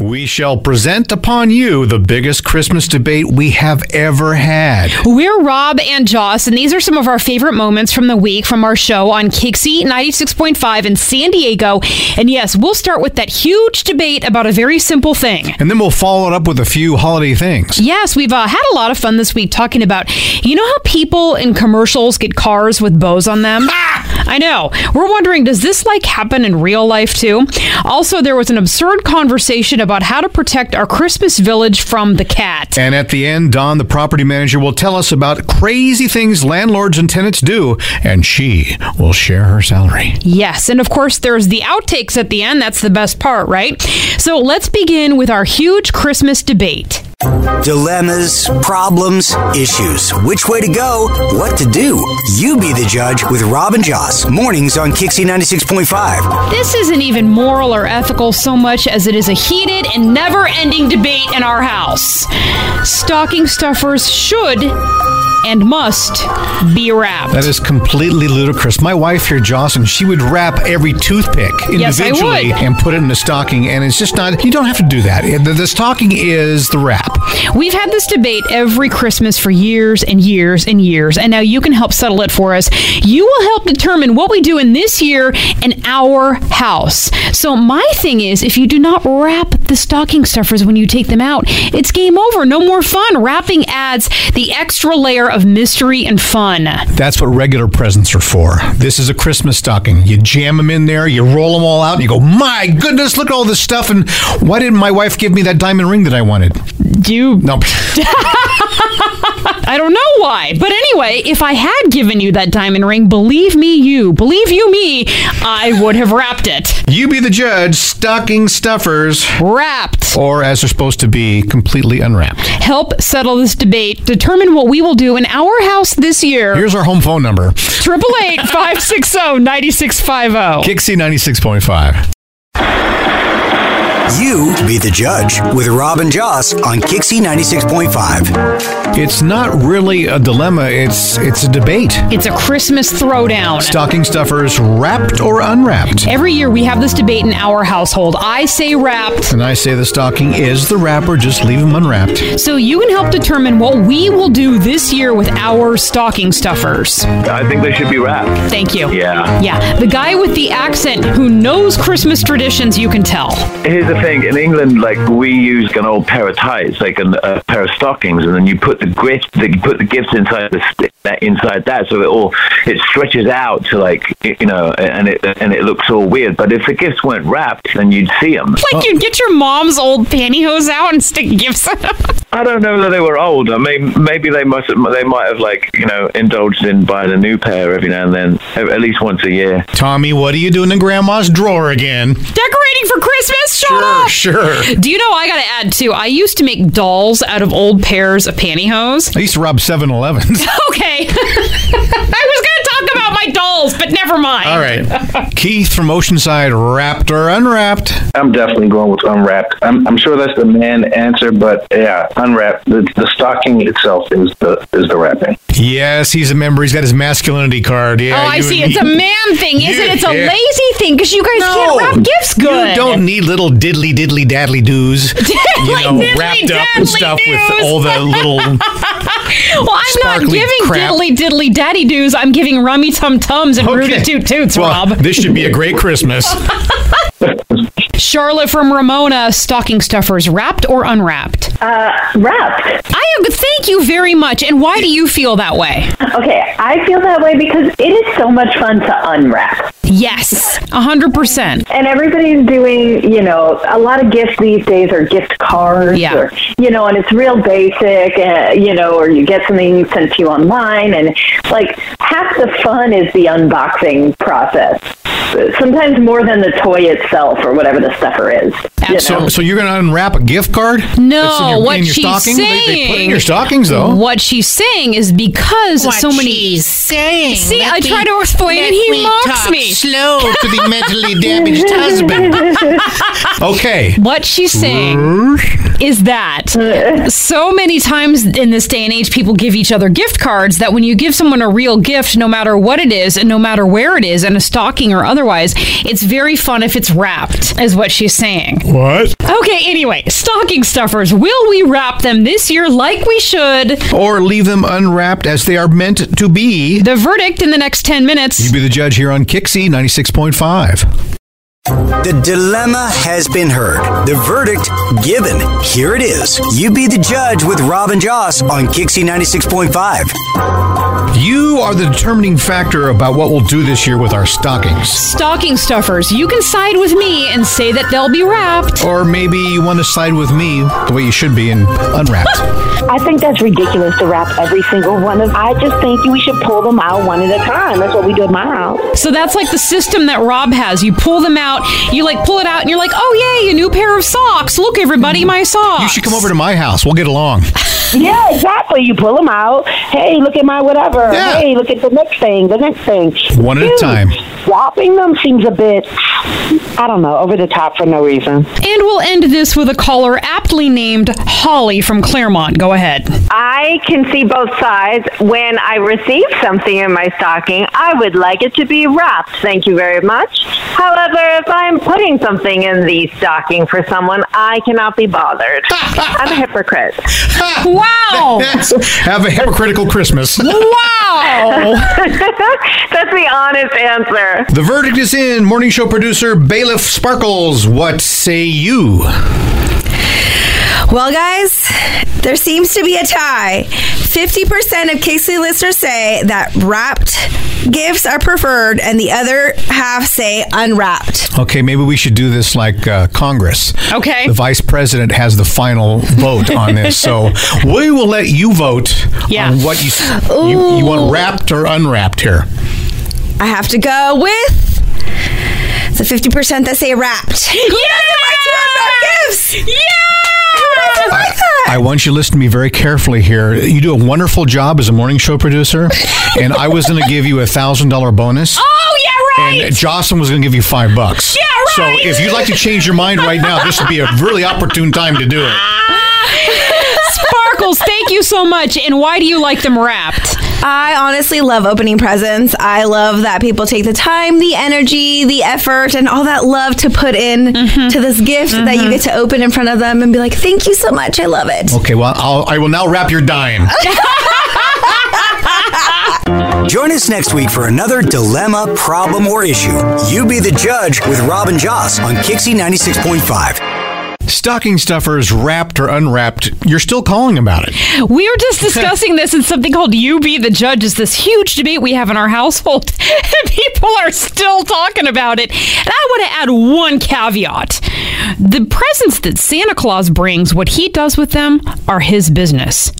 We shall present upon you the biggest Christmas debate we have ever had. We're Rob and Joss, and these are some of our favorite moments from the week from our show on Kixie 96.5 in San Diego. And yes, we'll start with that huge debate about a very simple thing. And then we'll follow it up with a few holiday things. Yes, we've uh, had a lot of fun this week talking about, you know how people in commercials get cars with bows on them? I know. We're wondering, does this like happen in real life too? Also, there was an absurd conversation about how to protect our Christmas village from the cat. And at the end, Dawn, the property manager, will tell us about crazy things landlords and tenants do, and she will share her salary. Yes, and of course, there's the outtakes at the end. That's the best part, right? So let's begin with our huge Christmas debate. Dilemmas, problems, issues. Which way to go? What to do? You be the judge with Robin Joss. Mornings on Kixie 96.5. This isn't even moral or ethical so much as it is a heated and never ending debate in our house. Stocking stuffers should and must be wrapped. That is completely ludicrous. My wife here, Jocelyn, she would wrap every toothpick individually would. and put it in a stocking, and it's just not, you don't have to do that. The, the stocking is the wrap. We've had this debate every Christmas for years and years and years, and now you can help settle it for us. You will help determine what we do in this year in our house. So, my thing is if you do not wrap the stocking stuffers when you take them out, it's game over. No more fun. Wrapping adds the extra layer of mystery and fun. That's what regular presents are for. This is a Christmas stocking. You jam them in there, you roll them all out, and you go, my goodness, look at all this stuff. And why didn't my wife give me that diamond ring that I wanted? You No. I don't know why. But anyway, if I had given you that diamond ring, believe me, you, believe you me, I would have wrapped it. You be the judge, stocking stuffers, Wrapped. or as they're supposed to be, completely unwrapped. Help settle this debate. Determine what we will do in our house this year. Here's our home phone number Triple eight five six oh, zero oh. ninety six five zero. Kixie 96.5. You be the judge with Robin Joss on Kixie 96.5. It's not really a dilemma, it's it's a debate. It's a Christmas throwdown. Stocking stuffers wrapped or unwrapped? Every year we have this debate in our household. I say wrapped, And I say the stocking is the wrapper, just leave them unwrapped. so you can help determine what we will do this year with our stocking stuffers. I think they should be wrapped. Thank you. Yeah. Yeah, the guy with the accent who knows Christmas traditions, you can tell. Here's the thing: in England, like we use an old pair of tights, like an, a pair of stockings, and then you put the gift, the, you put the gifts inside the st- that inside that, so it all it stretches out to like you know, and it and it looks all weird. But if the gifts weren't wrapped, then you'd see them. Like you'd get your mom's old pantyhose out and stick gifts in them. I don't know that they were old. I mean, maybe they must. Have, they might have like you know indulged in buying a new pair every now and then, at least once a year. Tommy, what are you doing in grandma's drawer again? For Christmas? Shut up! Sure. Do you know I gotta add too? I used to make dolls out of old pairs of pantyhose. I used to rob 7 Elevens. Okay. I was gonna talk about my dolls, but never mind. All right. Keith from Oceanside, wrapped or unwrapped? I'm definitely going with unwrapped. I'm, I'm sure that's the man answer, but yeah, unwrapped. The, the stocking itself is the is the wrapping. Yes, he's a member. He's got his masculinity card. Yeah, Oh, I you- see. It's a man thing, isn't it? It's a yeah. lazy thing because you guys can't wrap gifts good. You don't need little diddly diddly daddly doos, you know, diddly wrapped up and stuff doos. with all the little. Well, I'm not giving crap. diddly diddly daddy doos. I'm giving rummy tum tums and Okay. Toot toot toots, Well, Rob. this should be a great Christmas. Charlotte from Ramona, stocking stuffers, wrapped or unwrapped? Uh, wrapped. I thank you very much. And why do you feel that way? Okay, I feel that way because it is so much fun to unwrap. Yes, a hundred percent. And everybody's doing, you know, a lot of gifts these days are gift cards, Yeah. or you know, and it's real basic, uh, you know, or you get something sent to you online, and like half the fun is the unboxing process. Sometimes more than the toy itself or whatever the stuffer is. you? So, so you're going to unwrap a gift card? That's in No, your, what in your she's stocking? saying. They, they put it in your stockings, though. What she's saying is because so many. She's saying. See, I try to explain and he mocks me. Slow to the mentally damaged husband. Okay. What she's saying is that so many times in this day and age, people give each other gift cards that when you give someone a real gift, no matter what it is and no matter where it is, in a stocking or otherwise, it's very fun if it's wrapped, is what she's saying. What? Okay, anyway, stocking stuffers. Will we wrap them this year like we should? Or leave them unwrapped as they are meant to be. The verdict in the next 10 minutes. You be the judge here on Kixie 96.5. The dilemma has been heard. The verdict given. Here it is. You be the judge with Robin Joss on Kixie 96.5. You are the determining factor about what we'll do this year with our stockings. Stocking stuffers. You can side with me and say that they'll be wrapped. Or maybe you want to side with me the way you should be and unwrapped. I think that's ridiculous to wrap every single one of. I just think we should pull them out one at a time. That's what we do at my house. So that's like the system that Rob has. You pull them out, you like pull it out, and you're like, oh, yay, a new pair of socks. Look, everybody, my socks. You should come over to my house. We'll get along. Yeah, exactly. You pull them out. Hey, look at my whatever. Yeah. Hey, look at the next thing. The next thing. One at a time. Swapping them seems a bit, I don't know, over the top for no reason. And we'll end this with a caller aptly named Holly from Claremont. Go ahead. I can see both sides. When I receive something in my stocking, I would like it to be wrapped. Thank you very much. However, if I'm putting something in the stocking for someone, I cannot be bothered. I'm a hypocrite. Wow. Have a hypocritical Christmas. wow. That's the honest answer. The verdict is in. Morning show producer Bailiff Sparkles. What say you? Well, guys, there seems to be a tie. 50% of Casey listeners say that wrapped gifts are preferred, and the other half say unwrapped. Okay, maybe we should do this like uh, Congress. Okay. The vice president has the final vote on this, so we will let you vote Yeah. on what you, you you want wrapped or unwrapped here. I have to go with the 50% that say wrapped. Who doesn't like to unwrap gifts? Who doesn't like that? I want you to listen to me very carefully here. You do a wonderful job as a morning show producer, and I was going to give you a thousand dollar bonus. Oh, yeah, right. And Jocelyn was going to give you five bucks. Yeah, right. So if you'd like to change your mind right now, this would be a really opportune time to do it. Sparkles, thank you so much. And why do you like them wrapped? I honestly love opening presents. I love that people take the time, the energy, the effort, and all that love to put in mm-hmm. to this gift that you get mm-hmm. to open in front of them and be like, "Thank you so much. I love it." Okay, well, I'll, I will now wrap your dime. Join us next week for another dilemma, problem, or issue. You be the judge with Robin Joss on Kixie 96.5. Stocking stuffers, wrapped or unwrapped, you're still calling about it. We were just discussing this in something called You Be the Judge. Is this huge debate we have in our household. And people are still talking about it. And I want to add one caveat. The presents that Santa Claus brings, what he does with them, are his business.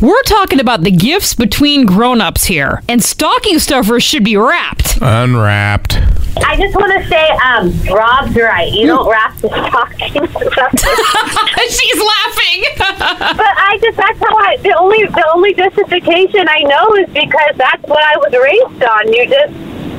We're talking about the gifts between grown-ups here. And stocking stuffers should be wrapped. Unwrapped. I just want to say, um, Rob's right. You don't wrap the stocking. Stuffers. She's laughing. But I just that's how I the only the only justification I know is because that's what I was raised on. You just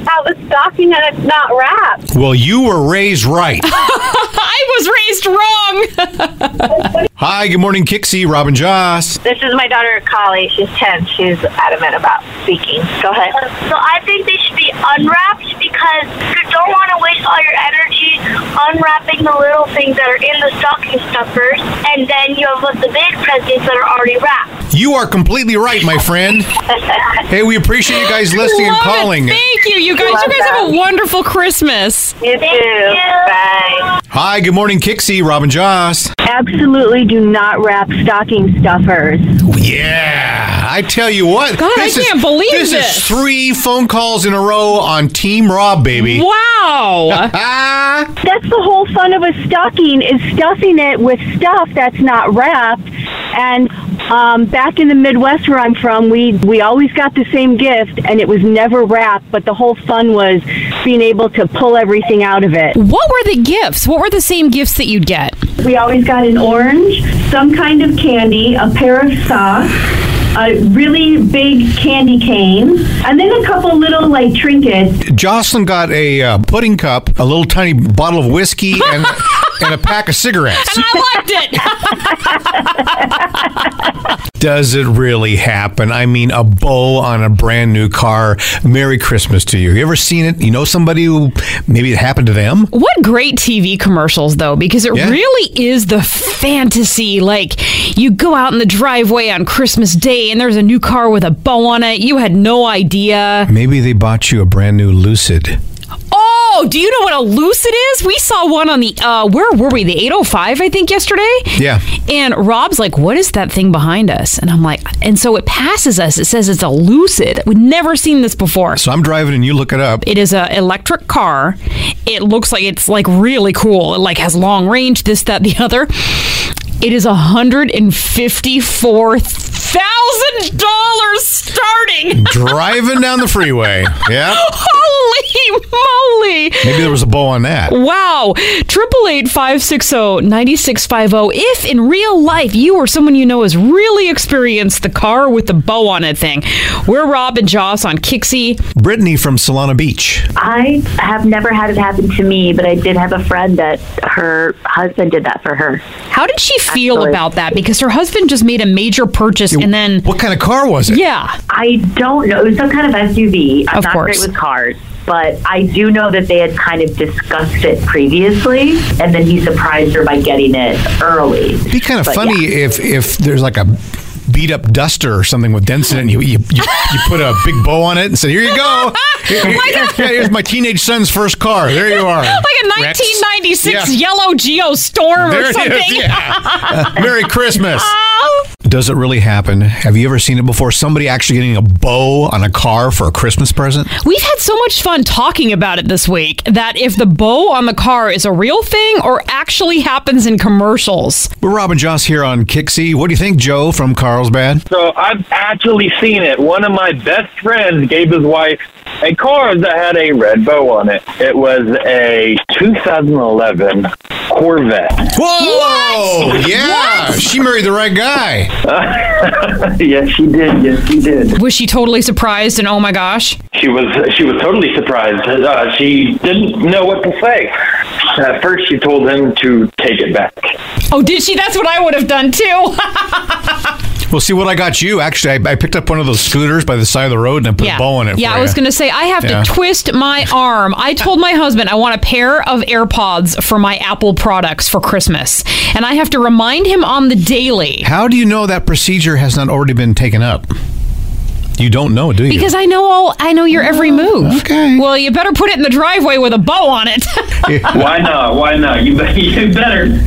have a stocking and it's not wrapped. Well, you were raised right. I was raised wrong. Hi, good morning, Kixie, Robin Joss. This is my daughter Kali. She's ten. She's adamant about speaking. Go ahead. So I think they should be unwrapped because you don't want to waste all your energy unwrapping the little things that are in the stocking stuffers, and then you have the big presents that are already wrapped. You are completely right, my friend. hey, we appreciate you guys listening and Love it. calling. Thank you, you guys. You guys have a wonderful Christmas. You too. Bye. Hi, good morning, Kixie, Robin Joss. Absolutely do not wrap stocking stuffers. Yeah, I tell you what. God, I can't believe this. this. is three phone calls in a row on Team Rob, baby. Wow. That's the whole fun of a stocking is stuffing it with stuff that's not wrapped. And um, back in the Midwest where I'm from, we we always got the same gift, and it was never wrapped. But the whole fun was being able to pull everything out of it. What were the gifts? What were the same gifts that you'd get? We always got an orange, some kind of candy, a pair of socks, a really big candy cane, and then a couple little like trinkets. Jocelyn got a uh, pudding cup, a little tiny bottle of whiskey, and, and a pack of cigarettes. And I liked it. Does it really happen? I mean, a bow on a brand new car. Merry Christmas to you. You ever seen it? You know somebody who maybe it happened to them? What great TV commercials, though, because it Yeah. really is the fantasy. Like, you go out in the driveway on Christmas Day and there's a new car with a bow on it. You had no idea. Maybe they bought you a brand new Lucid. Oh, do you know what a Lucid is? We saw one on the, uh, where were we? The 805, I think, yesterday. Yeah. And Rob's like, what is that thing behind us? And I'm like, and so it passes us. It says it's a Lucid. We've never seen this before. So I'm driving and you look it up. It is a electric car. It looks like it's like really cool. It like has long range, this, that, the other. It is a hundred and fifty-four thousand dollars starting. Driving down the freeway. Yeah. Holy moly! Maybe there was a bow on that. Wow. Triple eight five six oh zero ninety six five zero. If in real life you or someone you know has really experienced the car with the bow on it thing, we're Rob and Joss on Kixie. Brittany from Solana Beach. I have never had it happen to me, but I did have a friend that her husband did that for her. How did she feel about that? Because her husband just made a major purchase and then. What kind of car was it? Yeah. I don't know. It was some kind of SUV. I'm Of not course. great with cars, but I do know that they had kind of discussed it previously, and then he surprised her by getting it early. It'd be kind of But funny yeah. if if there's like a beat up duster or something with dents in it and you, you, you, you put a big bow on it and say, here you go. Here- yeah, here's my teenage son's first car. There you are. Like a 1996 Yeah. yellow Geo Storm There or it is, something. yeah. Merry Christmas. Oh. Does it really happen? Have you ever seen it before? Somebody actually getting a bow on a car for a Christmas present? We've had so much fun talking about it this week that if the bow on the car is a real thing or actually happens in commercials. We're Rob and Joss here on Kixie. What do you think, Joe from Carlsbad? So I've actually seen it. One of my best friends gave his wife a car that had a red bow on it. It was a 2011 Corvette. Whoa! Yeah, she married the right guy. yes, she did. Yes, she did. Was she totally surprised and oh my gosh? She was she was totally surprised. Uh, she didn't know what to say. At first, she told him to take it back. Oh, did she? That's what I would have done too. Well, see what I got you. Actually, I, I picked up one of those scooters by the side of the road and I put yeah. a bow on it. Yeah, for I was going to say, I have Yeah. to twist my arm. I told my husband I want a pair of AirPods for my Apple products for Christmas. And I have to remind him on the daily. How do you know that procedure has not already been taken up? You don't know, do you? Because I know all I know your every oh, move. Okay. Well, you better put it in the driveway with a bow on it. Why not? Why not? You, be- you better.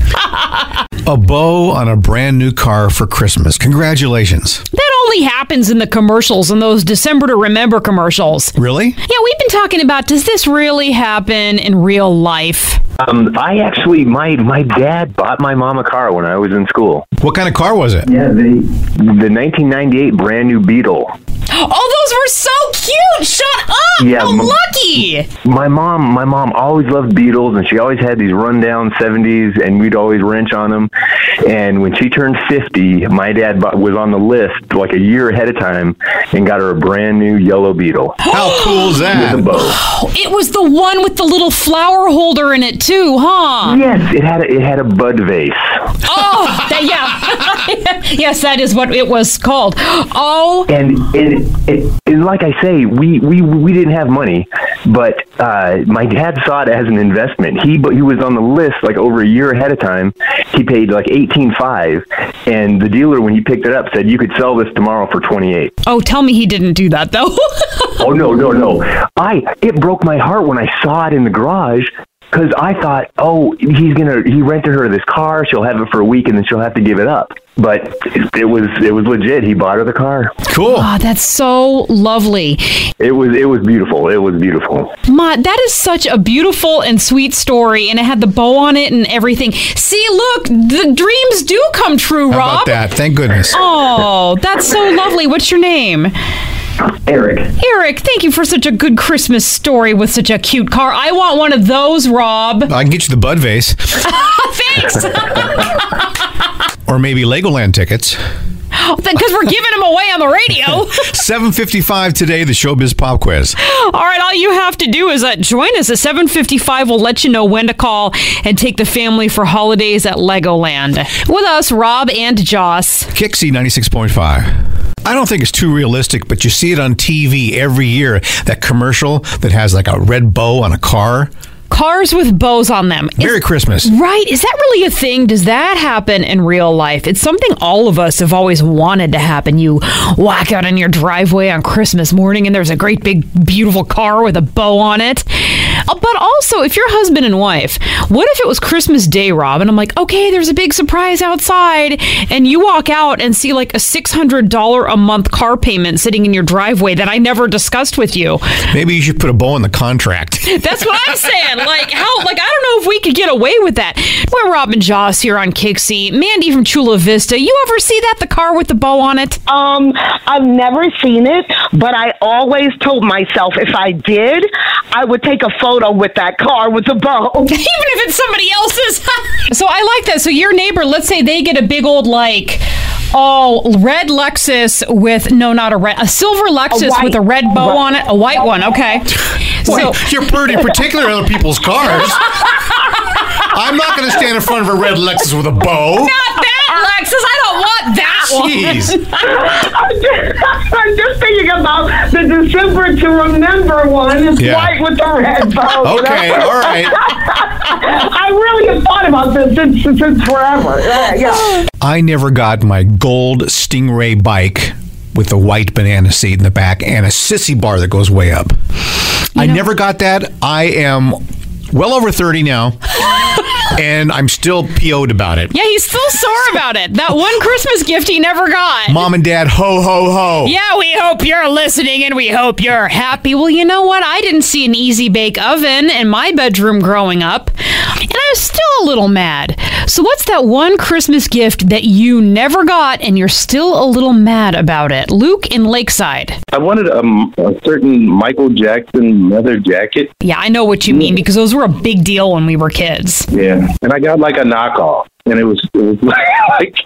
a bow on a brand new car for Christmas. Congratulations. that only happens in the commercials and those December to remember commercials. Really? Yeah, we've been talking about does this really happen in real life? Um, I actually, my my dad bought my mom a car when I was in school. What kind of car was it? Yeah, the the 1998 brand new Beetle. Oh, those were so cute! Shut up! Yeah, How m- lucky! My mom, my mom always loved Beatles, and she always had these rundown 70s, and we'd always wrench on them. And when she turned 50, my dad was on the list like a year ahead of time, and got her a brand new yellow Beetle. How cool is that? With a bow. Oh, it was the one with the little flower holder in it too, huh? Yes, it had a, it had a bud vase. Oh, that, yeah. yes, that is what it was called. Oh, and it, and, and like I say, we, we we didn't have money, but uh, my dad saw it as an investment. He but he was on the list like over a year ahead of time. He paid like eighteen five, and the dealer when he picked it up said you could sell this tomorrow for twenty eight. oh, tell me he didn't do that though. Oh no no no! I it broke my heart when I saw it in the garage because I thought, oh, he's gonna he rented her this car. She'll have it for a week and then she'll have to give it up. But it, it was it was legit. He bought her the car. Cool. Ah, that's so lovely. It was it was beautiful. It was beautiful. Ma, that is such a beautiful and sweet story, and it had the bow on it and everything. See, look, the dreams do come true, How Rob. about that? Thank goodness. Oh, that's so lovely. What's your name? Eric. Eric, thank you for such a good Christmas story with such a cute car. I want one of those, Rob. I can get you the Bud vase Thanks. or maybe Legoland tickets. Because we're giving them away on the radio. 755 today, the Showbiz Pop Quiz. All right, all you have to do is uh, join us at 7:55. We'll let you know when to call and take the family for holidays at Legoland. With us, Rob and Joss. Kixie 96.5. I don't think it's too realistic, but you see it on TV every year. That commercial that has like a red bow on a car. Cars with bows on them. Merry Christmas. Right. Is that really a thing? Does that happen in real life? It's something all of us have always wanted to happen. You walk out in your driveway on Christmas morning and there's a great big beautiful car with a bow on it. Uh, But also, if you're husband and wife, what if it was Christmas Day, Rob? And I'm like, okay, there's a big surprise outside. And you walk out and see like a $600 a month car payment sitting in your driveway that I never discussed with you. Maybe you should put a bow in the contract. That's what I'm saying. Like how? Like I don't know if we could get away with that. We're Robin Joss here on Kixie. Mandy from Chula Vista. You ever see that? The car with the bow on it? Um, I've never seen it, but I always told myself if I did, I would take a photo with that car with the bow. Even if it's somebody else's. so I like that. So your neighbor, let's say they get a big old like. Oh, red Lexus with no, not a red, a silver Lexus white- with a red bow on it, a white one. Okay, so you're pretty particular in other people's cars. I'm not going to stand in front of a red Lexus with a bow. not that Lexus. I don't want that one. Jeez. I'm, just, I'm just thinking about the December to remember one is Yeah. white with the red bow. you Okay, know? all right. I really have thought about this since, since forever. Yeah, yeah. I never got my gold Stingray bike with the white banana seat in the back and a sissy bar that goes way up. I never got that. I am well over 30 now. and I'm still PO'd about it. Yeah, he's still sore about it. That one Christmas gift he never got. Mom and dad, ho, ho, ho. Yeah, we hope you're listening and we hope you're happy. Well, you know what? I didn't see an easy bake oven in my bedroom growing up, and I was still a little mad. So, what's that one Christmas gift that you never got and you're still a little mad about it? Luke in Lakeside. I wanted a, a certain Michael Jackson leather jacket. Yeah, I know what you mean mm. because those were a big deal when we were kids. Yeah, and I got like a knockoff, and it was it was like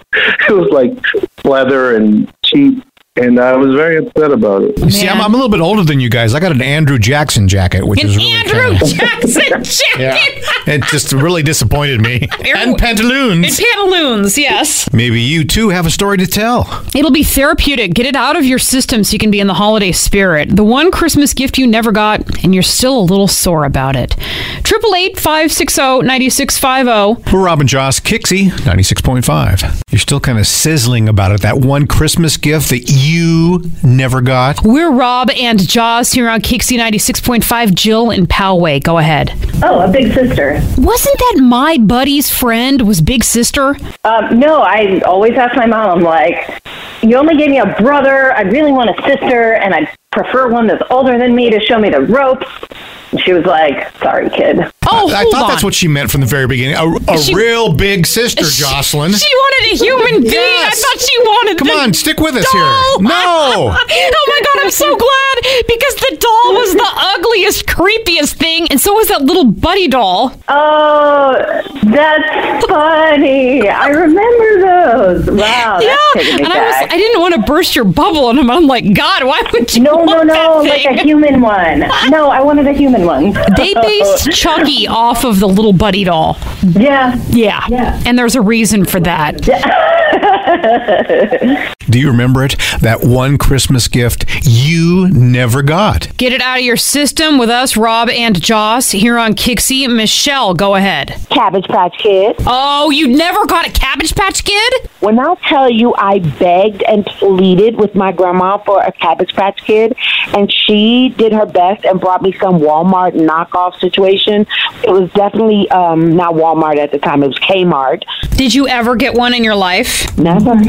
it was like leather and cheap, and I was very upset about it. You see, I'm, I'm a little bit older than you guys. I got an Andrew Jackson jacket, which is really Andrew kinda- Jackson jacket. Yeah. It just really disappointed me. and pantaloons. And pantaloons, yes. Maybe you too have a story to tell. It'll be therapeutic. Get it out of your system so you can be in the holiday spirit. The one Christmas gift you never got, and you're still a little sore about it. Triple eight five six zero ninety six five zero. We're Robin Joss, Kixie, 96.5. You're still kind of sizzling about it. That one Christmas gift that you never got. We're Rob and Joss here on Kixie ninety six point five. Jill in Poway. Go ahead. Oh, a big sister. Wasn't that my buddy's friend? Was big sister? Um, no, I always ask my mom, I'm like, you only gave me a brother. I really want a sister, and I prefer one that's older than me to show me the ropes. And she was like, sorry, kid. Oh, I hold thought on. that's what she meant from the very beginning. A, a She- real big sister, Jocelyn. She wanted a human being. I thought she wanted. Come the on, stick with us doll. here. No. oh my god, I'm so glad because the doll was the ugliest, creepiest thing, and so was that little buddy doll. Oh, that's funny. I remember those. Wow, yeah, taking me and I was back. I didn't want to burst your bubble, and I'm, I'm like, God, why would you? no, no, want no, like a human one. No, I wanted a human one. They based Chucky off of the little Buddy doll. Yeah. Yeah. Yeah. And there's a reason for that. Do you remember it? That one Christmas gift you never got. Get it out of your system with us, Rob and Joss, here on Kixie. Michelle, go ahead. Cabbage Patch Kid. Oh, you never got a Cabbage Patch Kid? When I tell you I begged and pleaded with my grandma for a Cabbage Patch Kid, and she did her best and brought me some Walmart knockoff situation. It was definitely um, not Walmart at the time, it was Kmart. Did you ever get one in your life? Never.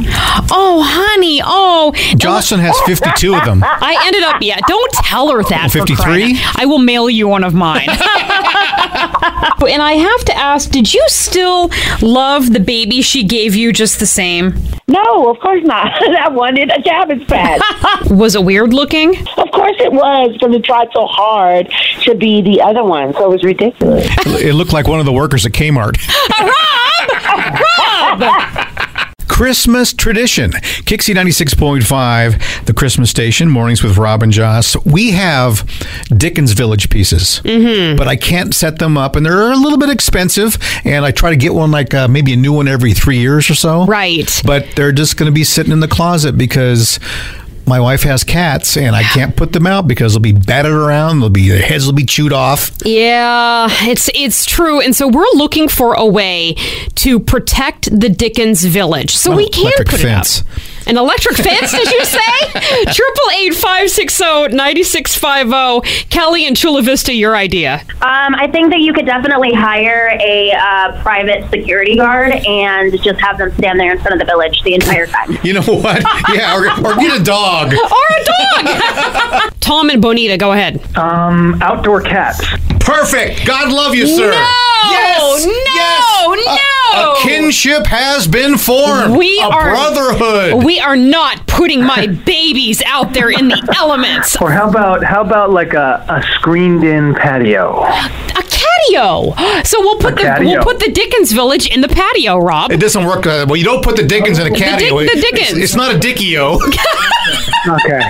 Oh, honey. Oh. Jocelyn has 52 of them. I ended up, yeah, don't tell her that. 53? I will mail you one of mine. and I have to ask, did you still love the baby she gave you just the same? No, of course not. I wanted a Cabbage Patch. Was it weird looking? Of course it was, because it tried so hard to be the other one, so it was ridiculous. It looked like one of the workers at Kmart. Uh, Christmas tradition. Kixie 96.5, the Christmas station, mornings with Rob and Joss. We have Dickens Village pieces, Mm-hmm. but I can't set them up, and they're a little bit expensive. And I try to get one like uh, maybe a new one every three years or so. Right. But they're just going to be sitting in the closet because. My wife has cats, and I can't put them out because they'll be battered around. They'll be their heads will be chewed off. Yeah, it's it's true, and so we're looking for a way to protect the Dickens Village, so we can put fence. it up. An electric fence, did you say? Triple eight five six zero ninety six five zero. Kelly and Chula Vista, your idea. Um, I think that you could definitely hire a uh, private security guard and just have them stand there in front of the village the entire time. You know what? Yeah, or, or get a dog. Or a dog. Tom and Bonita, go ahead. Um, outdoor cats. Perfect. God love you, sir. No, Yes, no, no. A kinship has been formed. We a are brotherhood. We are not putting my babies out there in the elements. Or how about how about like a, a screened-in patio? A patio. So we'll put A the catio. we'll put the Dickens Village in the patio, Rob. It doesn't work. Uh, well, you don't put the Dickens in a The caddy. Dick- the It's- Dickens. It's, not a Dickio. okay.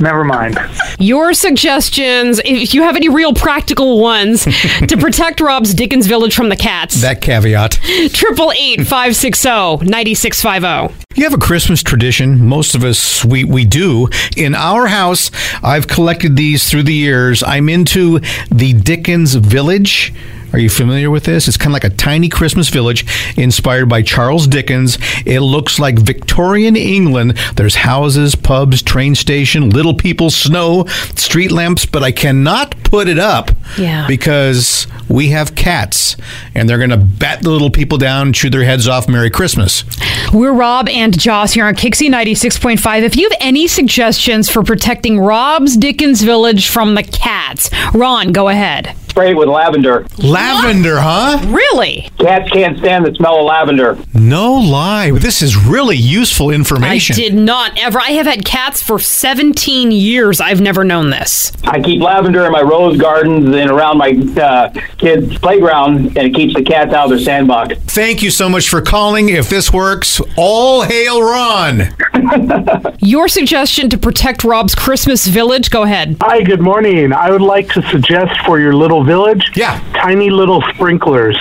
Never mind. Your suggestions, if you have any real practical ones, to protect Rob's Dickens Village from the cats. that caveat. Triple eight five six zero ninety six five zero. You have a Christmas tradition. Most of us, we, we do. In our house, I've collected these through the years. I'm into the Dickens Village. Are you familiar with this? It's kind of like a tiny Christmas village inspired by Charles Dickens. It looks like Victorian England. There's houses, pubs, train station, little people, snow, street lamps, but I cannot put it up Yeah. because we have cats and they're going to bat the little people down chew their heads off. Merry Christmas. We're Rob and Joss here on Kixie 96.5. If you have any suggestions for protecting Rob's Dickens Village from the cats, Ron, go ahead. Spray it with lavender. Lavender, huh? Really? Cats can't stand the smell of lavender. No lie. This is really useful information. I did not ever. I have had cats for 17 years. I've never known this. I keep lavender in my rose gardens and around my uh, kids' playground, and it keeps the cats out of their sandbox. Thank you so much for calling. If this works, all hail Ron. Your suggestion to protect Rob's Christmas Village, go ahead. Hi, good morning. I would like to suggest for your little village, yeah, tiny little sprinklers.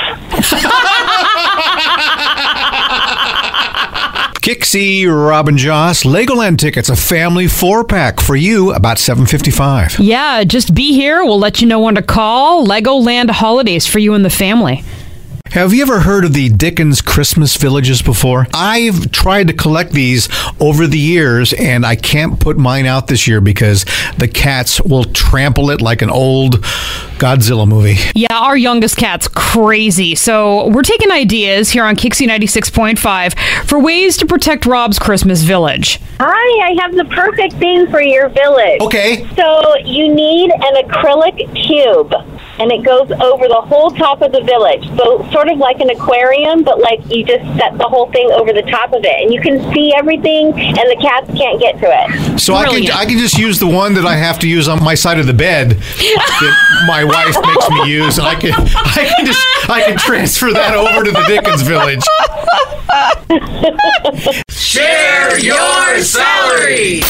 Kixie, Robin Joss, Legoland tickets, a family four pack for you about 755. Yeah, just be here. We'll let you know when to call. Legoland holidays for you and the family. Have you ever heard of the Dickens Christmas villages before? I've tried to collect these over the years and I can't put mine out this year because the cats will trample it like an old Godzilla movie. Yeah, our youngest cat's crazy. So we're taking ideas here on Kixie 96.5 for ways to protect Rob's Christmas Village. Hi, I have the perfect thing for your village. Okay. So you need an acrylic cube, and it goes over the whole top of the village. So sort of like an aquarium, but like you just set the whole thing over the top of it, and you can see everything, and the cats can't get to it. So I can I can just use the one that I have to use on my side of the bed that my wife makes me use, and I can I can just I can transfer that over to the Dickens Village. Share your salary.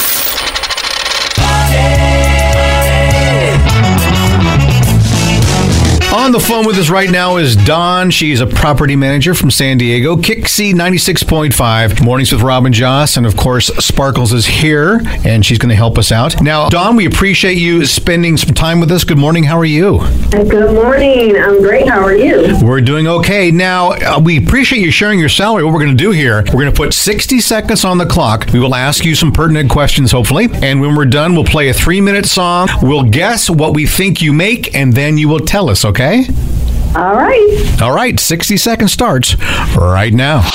On the phone with us right now is Dawn. She's a property manager from San Diego. Kixie 96.5. Mornings with Robin Joss. And of course, Sparkles is here and she's going to help us out. Now, Dawn, we appreciate you spending some time with us. Good morning. How are you? Good morning. I'm great. How are you? We're doing okay. Now, uh, we appreciate you sharing your salary. What we're going to do here, we're going to put 60 seconds on the clock. We will ask you some pertinent questions, hopefully. And when we're done, we'll play a three minute song. We'll guess what we think you make, and then you will tell us, okay? All right. All right, 60 seconds starts right now.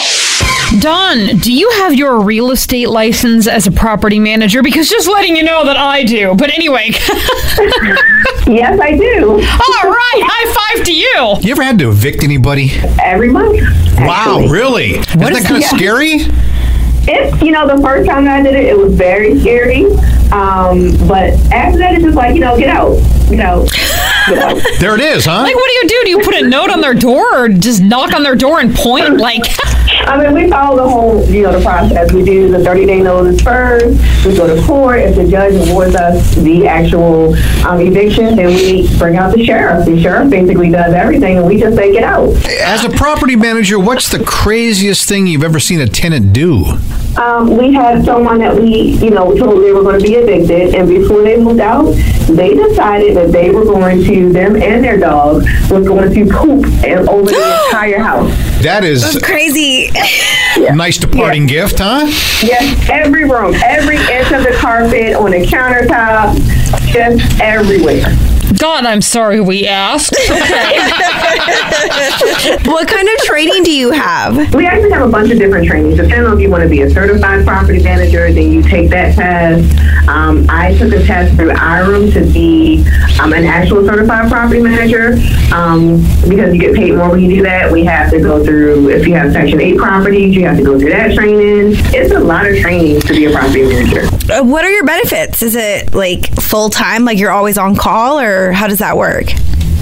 Dawn, do you have your real estate license as a property manager? Because just letting you know that I do. But anyway. yes, I do. All right. High five to you. You ever had to evict anybody? Every month. Wow, actually. really? Isn't What that is- kind of Yeah. scary? It's you know the first time I did it, it was very scary. Um, but after that, it's just like you know, get out, get out, get out. There it is, huh? Like, what do you do? Do you put a note on their door or just knock on their door and point? Like, I mean, we follow the whole, you know, the process. We do the 30 day notice first. We go to court. If the judge awards us the actual um, eviction, then we bring out the sheriff. The sheriff basically does everything, and we just say, get out. As a property manager, what's the craziest thing you've ever seen a tenant do? Um, we had someone that we, you know, told they were going to be evicted, and before they moved out, they decided that they were going to, them and their dog, was going to poop and over the entire house. That is That's crazy. Nice departing gift, huh? Yes, every room, every inch of the carpet, on the countertop, just everywhere. God, I'm sorry we asked. what kind of training do you have? We actually have a bunch of different trainings. Depending on if you want to be a certified property manager, then you take that test. Um, I took a test through IRM to be um, an actual certified property manager um, because you get paid more when you do that. We have to go through, if you have Section 8 properties, you have to go through that training. It's a lot of trainings to be a property manager. Uh, what are your benefits? Is it like full time, like you're always on call, or how does that work?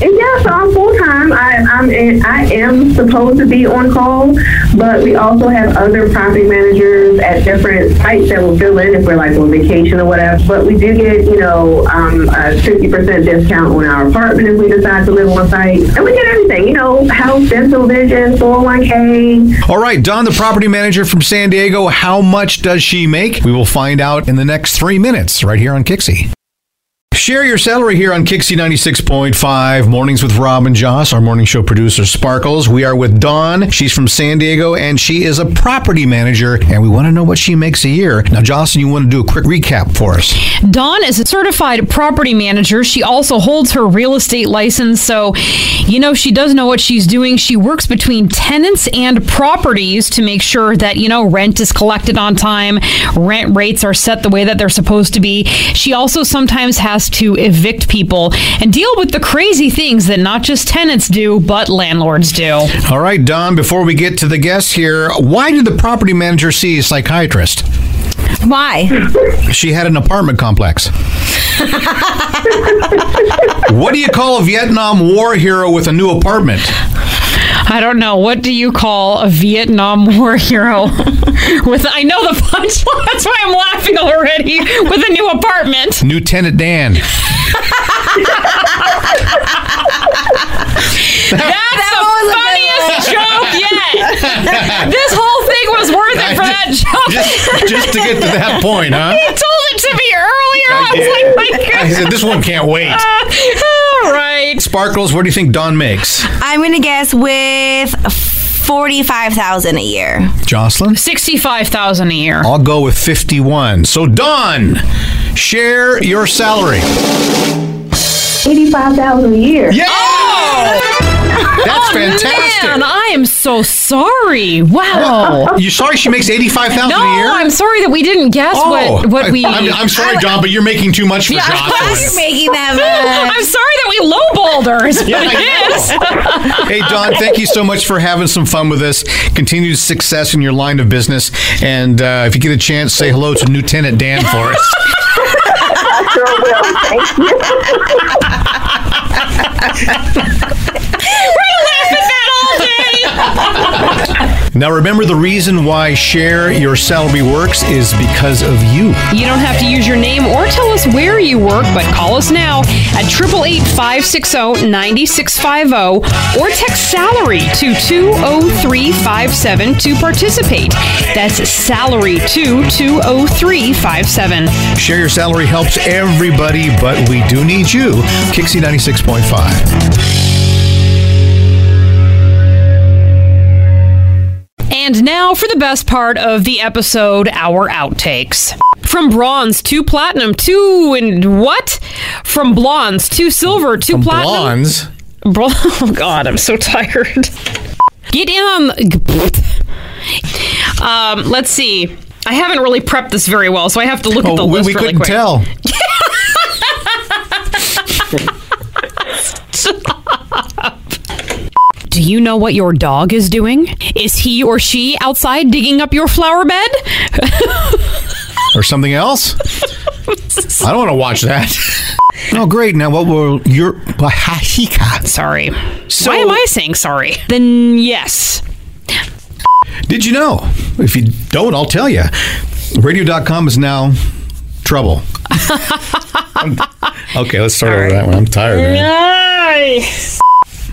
Yeah, so I'm full time. I, I'm in, I am supposed to be on call, but we also have other property managers at different sites that will fill in if we're like on vacation or whatever. But we do get you know um, a fifty percent discount on our apartment if we decide to live on site, and we get everything. You know, health, dental, vision, four hundred one k. All right, Dawn, the property manager from San Diego, how much does she make? We will find out in the next three minutes right here on Kixie. Share your salary here on Kixie 96.5 Mornings with Rob and Joss, our morning show producer Sparkles. We are with Dawn. She's from San Diego and she is a property manager and we want to know what she makes a year. Now, Jocelyn, you want to do a quick recap for us. Dawn is a certified property manager. She also holds her real estate license, so you know she does know what she's doing. She works between tenants and properties to make sure that you know rent is collected on time, rent rates are set the way that they're supposed to be. She also sometimes has to evict people and deal with the crazy things that not just tenants do, but landlords do. All right, Dawn, before we get to the guests here, why did the property manager see a psychiatrist? Why? She had an apartment complex. what do you call a Vietnam War hero with a new apartment? I don't know. What do you call a Vietnam War hero? with I know the punchline. That's why I'm laughing already. With a new apartment. New tenant Dan. That's the funniest joke yet. this whole thing was worth it for that joke. Just, just to get to that point, huh? He told it to me earlier. I, was like, my I God. said, this one can't wait. all right. Sparkles, what do you think Dawn makes? I'm gonna guess with forty-five thousand a year. Jocelyn? 65000 a year. I'll go with 51. So, Dawn, share your salary. Eighty-five thousand a year. Yeah. Oh, That's Oh, fantastic. Man, I am so sorry. Wow. You're sorry she makes 85,000 no, a year? I'm sorry that we didn't guess what what we. I'm, I'm sorry, Dawn, but you're making too much for Yeah, Jocelyn. You're making that I'm sorry that we lowballed her. Is Yeah, what I it is. hey, Dawn, thank you so much for having some fun with us. Continued success in your line of business. And uh, if you get a chance, say hello to Lieutenant Dan for us. I sure will. Thank you. We're laughing at that all day. Now, remember the reason why Share Your Salary works is because of you. You don't have to use your name or tell us where you work, but call us now at 888-560-9650 or text salary to 20357 to participate. That's salary to 20357. Share Your Salary helps everybody, but we do need you. Kixie 96.5. now for the best part of the episode, our outtakes. From bronze to platinum to and what? From blondes to silver to From platinum. blondes? Bro- oh God, I'm so tired. Get in on. Um, let's see. I haven't really prepped this very well, so I have to look at the Oh, we, list we really couldn't quick. tell. Do you know what your dog is doing? Is he or she outside digging up your flower bed? Or something else? I don't want to watch that. Oh, great. Now, what will your. Sorry. Why am I saying sorry? Then yes. Did you know? If you don't, I'll tell you. Radio.com is now trouble. Okay, let's start over that one. I'm tired.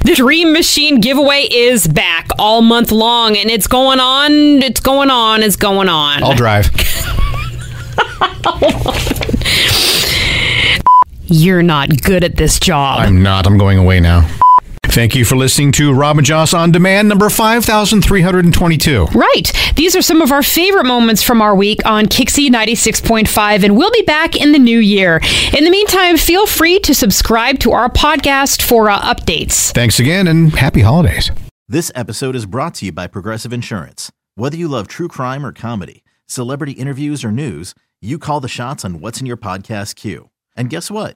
The Dream Machine giveaway is back all month long, and it's going on. It's going on. It's going on. I'll drive. You're not good at this job. I'm not. I'm going away now. Thank you for listening to Robin Joss on Demand, number 5322. Right. These are some of our favorite moments from our week on Kixie 96.5, and we'll be back in the new year. In the meantime, feel free to subscribe to our podcast for uh, updates. Thanks again and happy holidays. This episode is brought to you by Progressive Insurance. Whether you love true crime or comedy, celebrity interviews or news, you call the shots on what's in your podcast queue. And guess what?